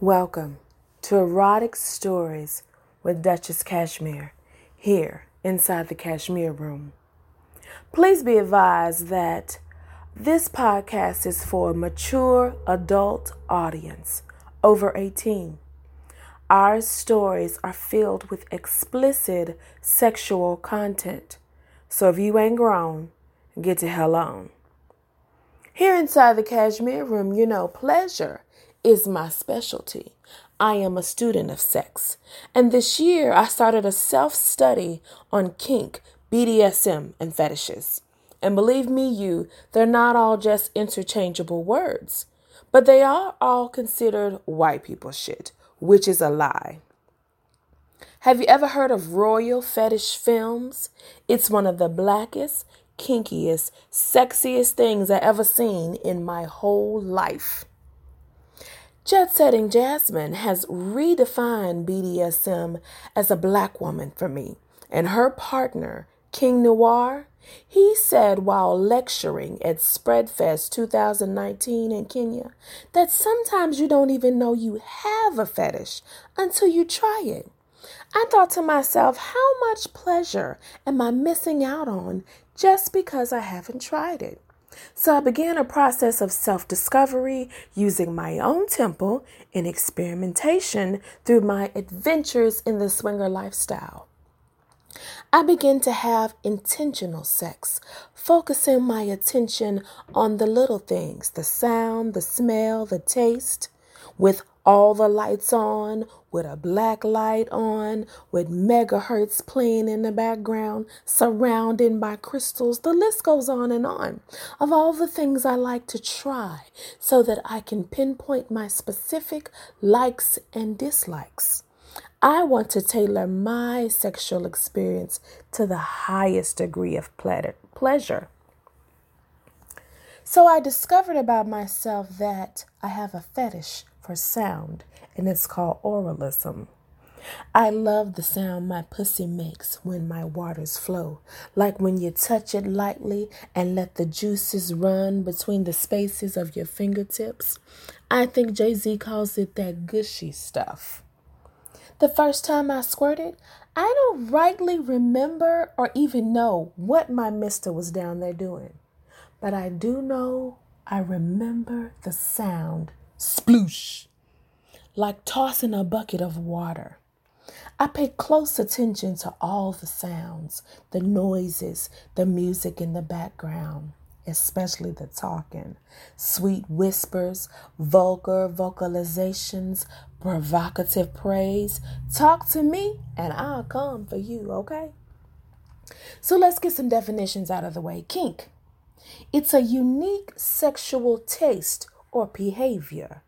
Welcome to Erotic Stories with Duchess Cashmere here inside the Cashmere Room. Please be advised that this podcast is for a mature adult audience over 18. Our stories are filled with explicit sexual content. So if you ain't grown, get the hell on. Here inside the Cashmere Room, you know, pleasure is my specialty. I am a student of sex. And this year I started a self study on kink, BDSM, and fetishes. And believe me, you, they're not all just interchangeable words, but they are all considered white people shit, which is a lie. Have you ever heard of Royal Fetish Films? It's one of the blackest, kinkiest, sexiest things I ever seen in my whole life. Jet Setting Jasmine has redefined BDSM as a black woman for me, and her partner, King Noir, he said while lecturing at Spreadfest 2019 in Kenya that sometimes you don't even know you have a fetish until you try it. I thought to myself, how much pleasure am I missing out on just because I haven't tried it? So I began a process of self discovery using my own temple and experimentation through my adventures in the swinger lifestyle. I began to have intentional sex, focusing my attention on the little things the sound, the smell, the taste, with all the lights on, with a black light on, with megahertz playing in the background, surrounded by crystals. The list goes on and on of all the things I like to try so that I can pinpoint my specific likes and dislikes. I want to tailor my sexual experience to the highest degree of pleasure. So I discovered about myself that I have a fetish for sound, and it's called auralism. I love the sound my pussy makes when my waters flow, like when you touch it lightly and let the juices run between the spaces of your fingertips. I think Jay Z calls it that gushy stuff. The first time I squirted, I don't rightly remember or even know what my mister was down there doing, but I do know I remember the sound sploosh, like tossing a bucket of water. I pay close attention to all the sounds, the noises, the music in the background, especially the talking, sweet whispers, vulgar vocalizations, provocative praise. Talk to me and I'll come for you, okay? So let's get some definitions out of the way. Kink. It's a unique sexual taste or behavior,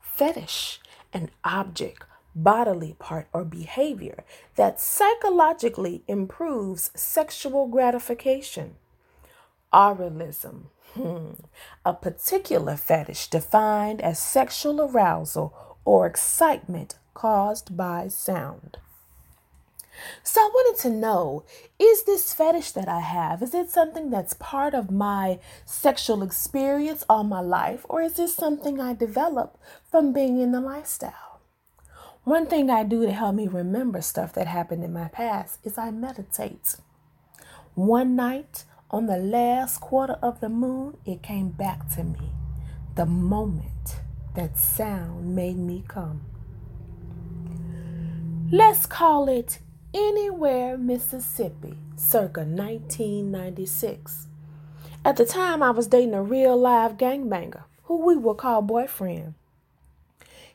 fetish, an object, bodily part, or behavior that psychologically improves sexual gratification. Auralism, hmm. a particular fetish defined as sexual arousal or excitement caused by sound. So I wanted to know is this fetish that I have, is it something that's part of my sexual experience all my life, or is this something I develop from being in the lifestyle? One thing I do to help me remember stuff that happened in my past is I meditate. One night on the last quarter of the moon, it came back to me. The moment that sound made me come. Let's call it Anywhere, Mississippi, circa 1996. At the time, I was dating a real live gangbanger who we would call boyfriend.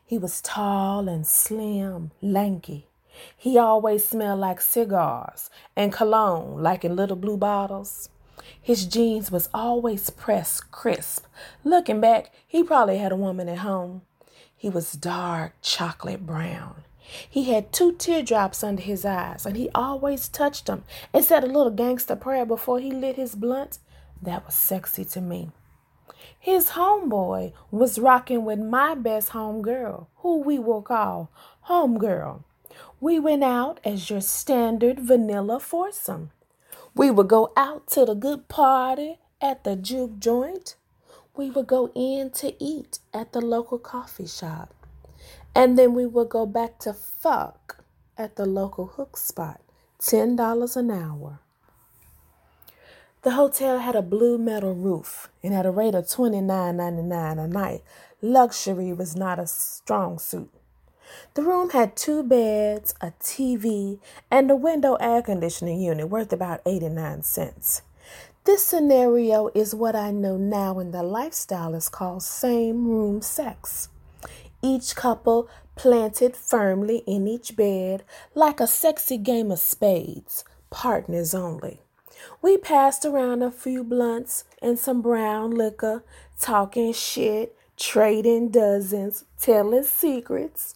He was tall and slim, lanky. He always smelled like cigars and cologne, like in little blue bottles. His jeans was always pressed crisp. Looking back, he probably had a woman at home. He was dark chocolate brown. He had two teardrops under his eyes, and he always touched them and said a little gangster prayer before he lit his blunt. That was sexy to me. His homeboy was rocking with my best homegirl, who we will call homegirl. We went out as your standard vanilla foursome. We would go out to the good party at the juke joint. We would go in to eat at the local coffee shop. And then we would go back to fuck at the local hook spot, $10 an hour. The hotel had a blue metal roof and at a rate of $29.99 a night. Luxury was not a strong suit. The room had two beds, a TV, and a window air conditioning unit worth about 89 cents. This scenario is what I know now in the lifestyle is called same room sex. Each couple planted firmly in each bed like a sexy game of spades, partners only. We passed around a few blunts and some brown liquor, talking shit, trading dozens, telling secrets.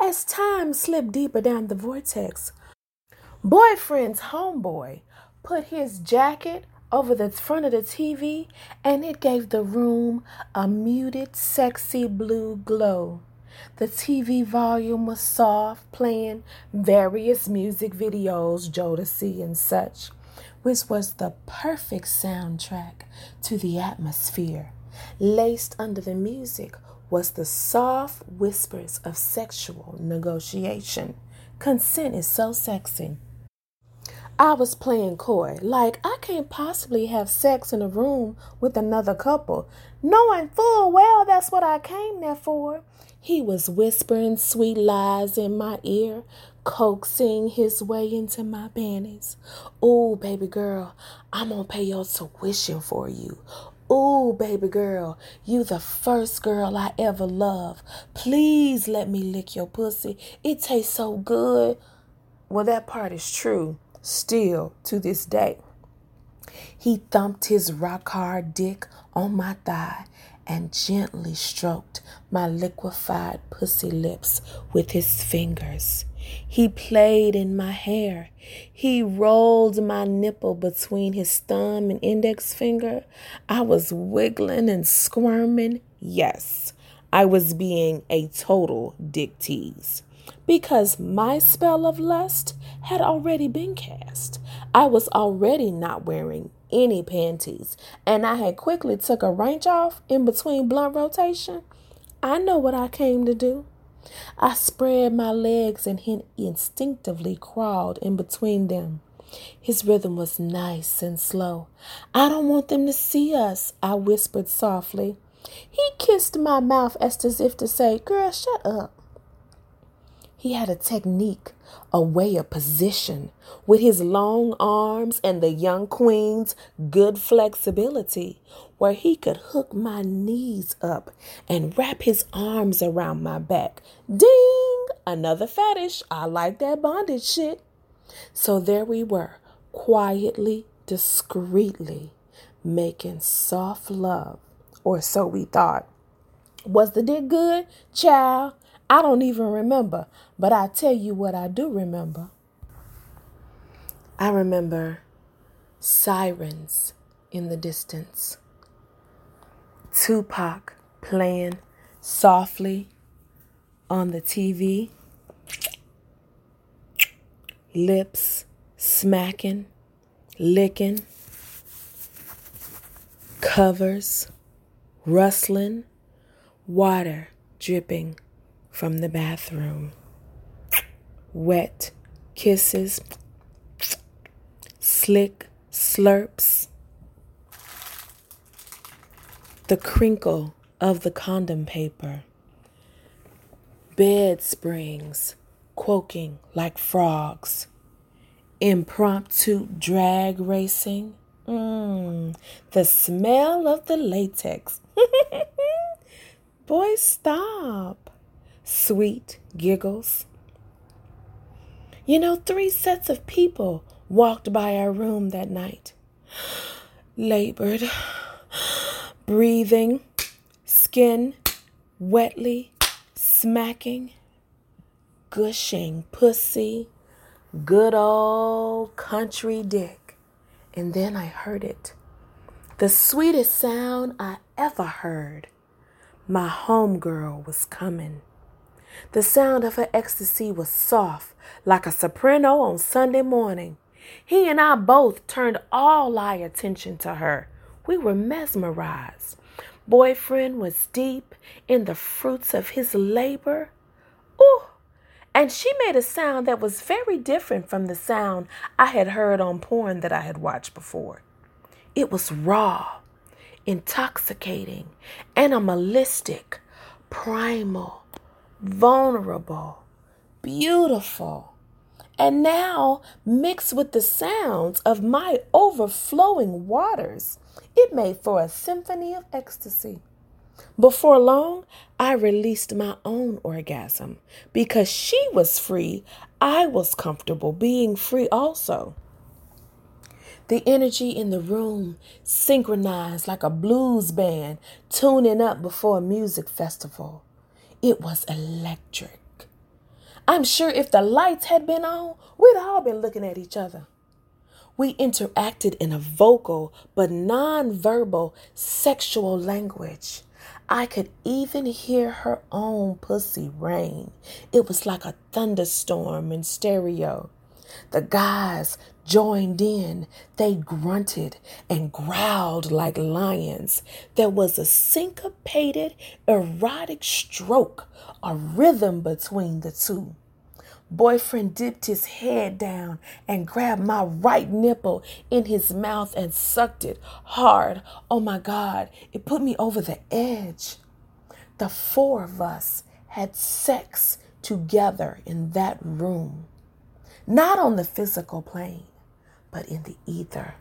As time slipped deeper down the vortex, boyfriend's homeboy put his jacket over the front of the TV and it gave the room a muted, sexy blue glow. The TV volume was soft, playing various music videos, Jodeci and such which was the perfect soundtrack to the atmosphere. Laced under the music was the soft whispers of sexual negotiation. Consent is so sexy. I was playing coy, like I can't possibly have sex in a room with another couple, knowing full well that's what I came there for. He was whispering sweet lies in my ear, coaxing his way into my panties. Ooh, baby girl, I'm gonna pay your tuition for you. Ooh, baby girl, you the first girl I ever loved. Please let me lick your pussy. It tastes so good. Well, that part is true, still to this day. He thumped his rock hard dick on my thigh and gently stroked my liquefied pussy lips with his fingers. He played in my hair. He rolled my nipple between his thumb and index finger. I was wiggling and squirming. Yes, I was being a total dick tease because my spell of lust had already been cast. I was already not wearing any panties, and I had quickly took a wrench off in between blunt rotation. I know what I came to do. I spread my legs and he instinctively crawled in between them. His rhythm was nice and slow. I don't want them to see us, I whispered softly. He kissed my mouth as if to say, Girl, shut up. He had a technique, a way of position. With his long arms and the young queen's good flexibility, where he could hook my knees up and wrap his arms around my back. Ding! Another fetish. I like that bondage shit. So there we were, quietly, discreetly, making soft love, or so we thought. Was the dick good? Child, I don't even remember, but I tell you what I do remember. I remember sirens in the distance, Tupac playing softly on the TV, lips smacking, licking, covers rustling, water dripping from the bathroom. Wet kisses, slick slurps, the crinkle of the condom paper, bed springs quaking like frogs, impromptu drag racing, mm, the smell of the latex. Boy, stop sweet giggles. You know, three sets of people walked by our room that night. Labored, breathing, skin wetly smacking, gushing pussy, good old country dick. And then I heard it. The sweetest sound I ever heard. My homegirl was coming. The sound of her ecstasy was soft, like a soprano on Sunday morning. He and I both turned all our attention to her. We were mesmerized. boyfriend was deep in the fruits of his labor. Ooh, and she made a sound that was very different from the sound I had heard on porn that I had watched before. It was raw, intoxicating, animalistic, primal, vulnerable, beautiful. And now, mixed with the sounds of my overflowing waters, it made for a symphony of ecstasy. Before long, I released my own orgasm. Because she was free, I was comfortable being free also. The energy in the room synchronized like a blues band tuning up before a music festival. It was electric. I'm sure if the lights had been on, we'd all been looking at each other. We interacted in a vocal but non-verbal sexual language. I could even hear her own pussy rain. It was like a thunderstorm in stereo. The guys joined in. They grunted and growled like lions. There was a syncopated, erotic stroke, a rhythm between the two. Boyfriend dipped his head down and grabbed my right nipple in his mouth and sucked it hard. Oh my God, it put me over the edge. The four of us had sex together in that room, not on the physical plane, but in the ether.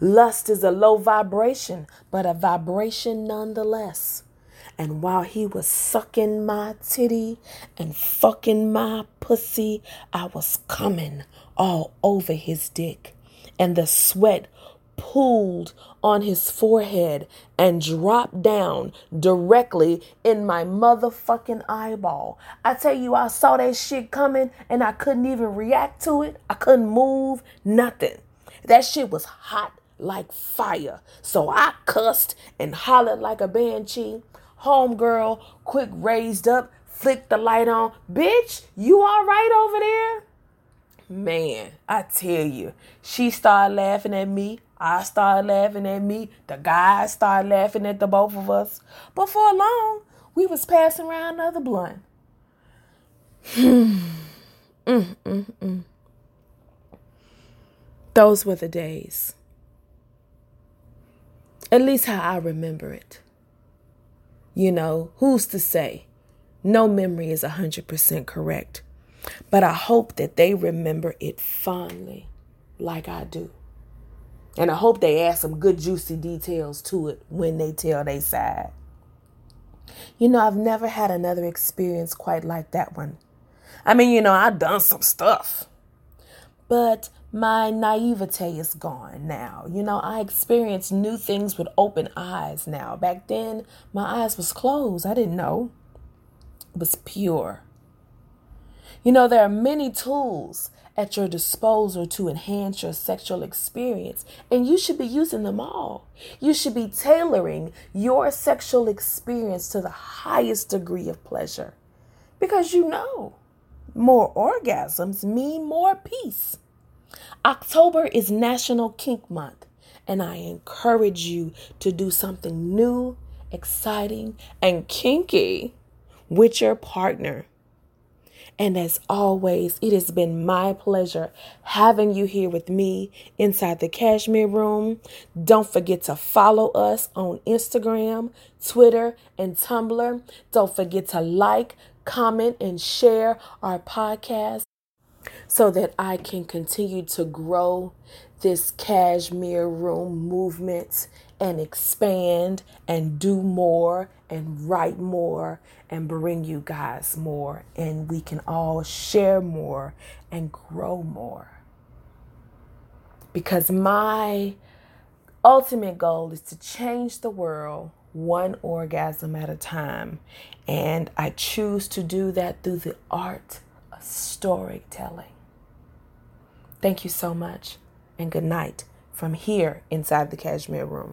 Lust is a low vibration, but a vibration nonetheless. And while he was sucking my titty and fucking my pussy, I was coming all over his dick. And the sweat pooled on his forehead and dropped down directly in my motherfucking eyeball. I tell you, I saw that shit coming and I couldn't even react to it. I couldn't move, nothing. That shit was hot like fire. So I cussed and hollered like a banshee. Homegirl, quick raised up, flicked the light on. Bitch, you all right over there? Man, I tell you, she started laughing at me. I started laughing at me. The guys started laughing at the both of us. Before long, we was passing around another blunt. Those were the days. At least how I remember it. You know, who's to say? No memory is 100% correct. But I hope that they remember it fondly, like I do. And I hope they add some good, juicy details to it when they tell their side. You know, I've never had another experience quite like that one. I mean, you know, I've done some stuff. But my naivete is gone now. You know, I experience new things with open eyes now. Back then, my eyes was closed. I didn't know. It was pure. You know, there are many tools at your disposal to enhance your sexual experience, and you should be using them all. You should be tailoring your sexual experience to the highest degree of pleasure because you know more orgasms mean more peace. October is National Kink Month, and I encourage you to do something new, exciting, and kinky with your partner. And as always, it has been my pleasure having you here with me inside the Cashmere Room. Don't forget to follow us on Instagram, Twitter, and Tumblr. Don't forget to like, comment, and share our podcast so that I can continue to grow this cashmere room movement and expand and do more and write more and bring you guys more and we can all share more and grow more. Because my ultimate goal is to change the world one orgasm at a time. And I choose to do that through the art of storytelling. Thank you so much, and good night from here inside the Cashmere Room.